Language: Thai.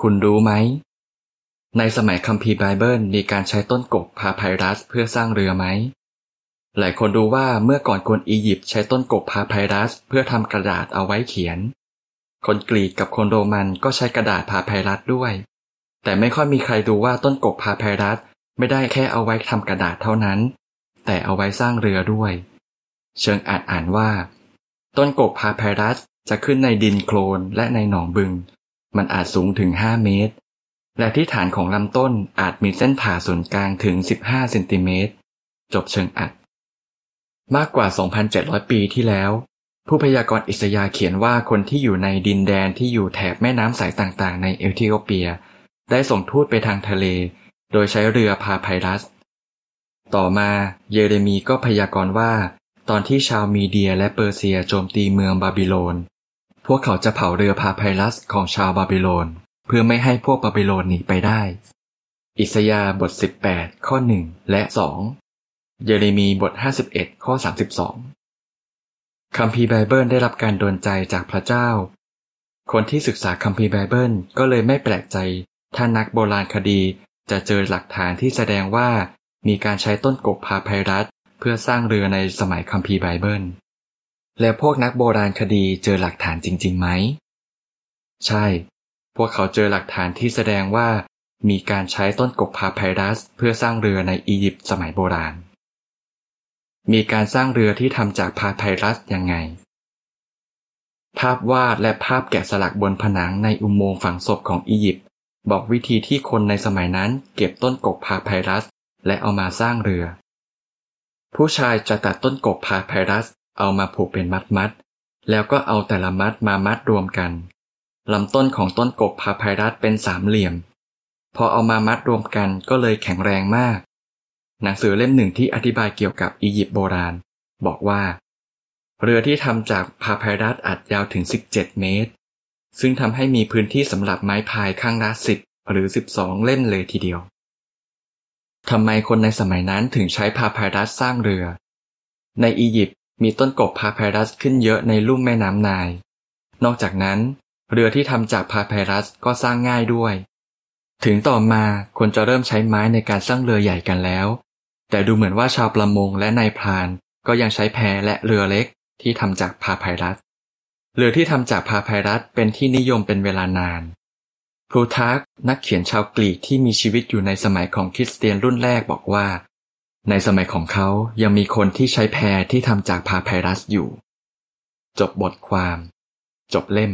คุณรู้ไหม ในสมัยคัมภีร์ไบเบิลมีการใช้ต้นกกพาไพรัสเพื่อสร้างเรือไหม หลายคนรู้ว่าเมื่อก่อนคนอียิปต์ใช้ต้นกกพาไพรัสเพื่อทำกระดาษเอาไว้เขียน คนกรีกกับคนโรมันก็ใช้กระดาษพาไพรัสด้วย แต่ไม่ค่อยมีใครดูว่าต้นกกพาไพรัสไม่ได้แค่เอาไว้ทำกระดาษเท่านั้น แต่เอาไว้สร้างเรือด้วย เชิงอาจอ่านว่า ต้นกกพาไพรัสจะขึ้นในดินโคลนและในหนองบึง มันอาจสูงถึง 5 เมตร และที่ฐานของลำต้นอาจมีเส้นผ่าศูนย์กลางถึง 15 เซนติเมตร จบเชิงอัด มากกว่า 2,700 ปีที่แล้ว ผู้พยากรณ์อิสยาเขียนว่าคนที่อยู่ในดินแดนที่อยู่แถบแม่น้ำสายต่างๆ ในเอธิโอเปีย ได้ส่งทูตไปทางทะเล โดยใช้เรือพาไพรัส ต่อมาเยเรมีก็พยากรณ์ว่า ตอนที่ชาวมีเดียและเปอร์เซียโจมตีเมืองบาบิโลน พวกเขาจะเผาเรือปาไพรัสของชาวบาบิโลน เพื่อไม่ให้พวกบาบิโลนหนีไปได้ อิสยาห์บท 18 ข้อ 1 และ 2 เยเรมีย์บท 51 ข้อ 32คัมภีร์ไบเบิลได้รับการดลใจจากพระเจ้า คนที่ศึกษาคัมภีร์ไบเบิลก็เลยไม่แปลกใจ ถ้านักโบราณคดีจะเจอหลักฐานที่แสดงว่ามีการใช้ต้นกกพาไพรัสเพื่อสร้างเรือในสมัยคัมภีร์ไบเบิล แล้วพวกนักโบราณคดีเจอหลักฐานจริงๆไหม ใช่ พวกเขาเจอหลักฐานที่แสดงว่า มีการใช้ต้นกกพาไพรัส เพื่อสร้างเรือในอียิปต์สมัยโบราณ มีการสร้างเรือที่ทำจากพาไพรัสยังไง ภาพวาดและภาพแกะสลักบนผนังในอุโมงค์ฝังศพของอียิปต์บอกวิธีที่คนในสมัยนั้นเก็บต้นกกพาไพรัส และเอามาสร้างเรือ ผู้ชายจะตัดต้นกกพาไพรัส เอามาผูกเป็นมัดมัดๆแล้วก็เอาแต่ละมัดมามัดรวมกันลำต้นของต้นกกพาไพรัสเป็นสามเหลี่ยม พอเอามามัดรวมกันก็เลยแข็งแรงมาก หนังสือเล่มหนึ่งที่อธิบายเกี่ยวกับอียิปต์โบราณ บอกว่า เรือที่ทำจากพาไพรัสอัดยาวถึง 17 เมตร ซึ่งทำให้มีพื้นที่สำหรับไม้พายข้างละ10หรือ 12 เล่มเลยทีเดียวทำไมคนในสมัยนั้นถึงใช้พาไพรัสสร้างเรือ ในอียิปต์ มีต้นกกพาไพรัสขึ้นเยอะในลุ่มแม่น้ำนาย นอกจากนั้น เรือที่ทำจากพาไพรัสก็สร้างง่ายด้วย ถึงต่อมาคนจะเริ่มใช้ไม้ในการสร้างเรือใหญ่กันแล้ว แต่ดูเหมือนว่าชาวประมงและนายพรานก็ยังใช้แพและเรือเล็กที่ทำจากพาไพรัส เรือที่ทำจากพาไพรัสเป็นที่นิยมเป็นเวลานานพลูทาร์กนักเขียนชาวกรีกที่มีชีวิตอยู่ในสมัยของคริสเตียนรุ่นแรกบอกว่า ในสมัยของเขายังมีคนที่ใช้แพรที่ทำจากพาไพรัสอยู่ จบบทความ จบเล่ม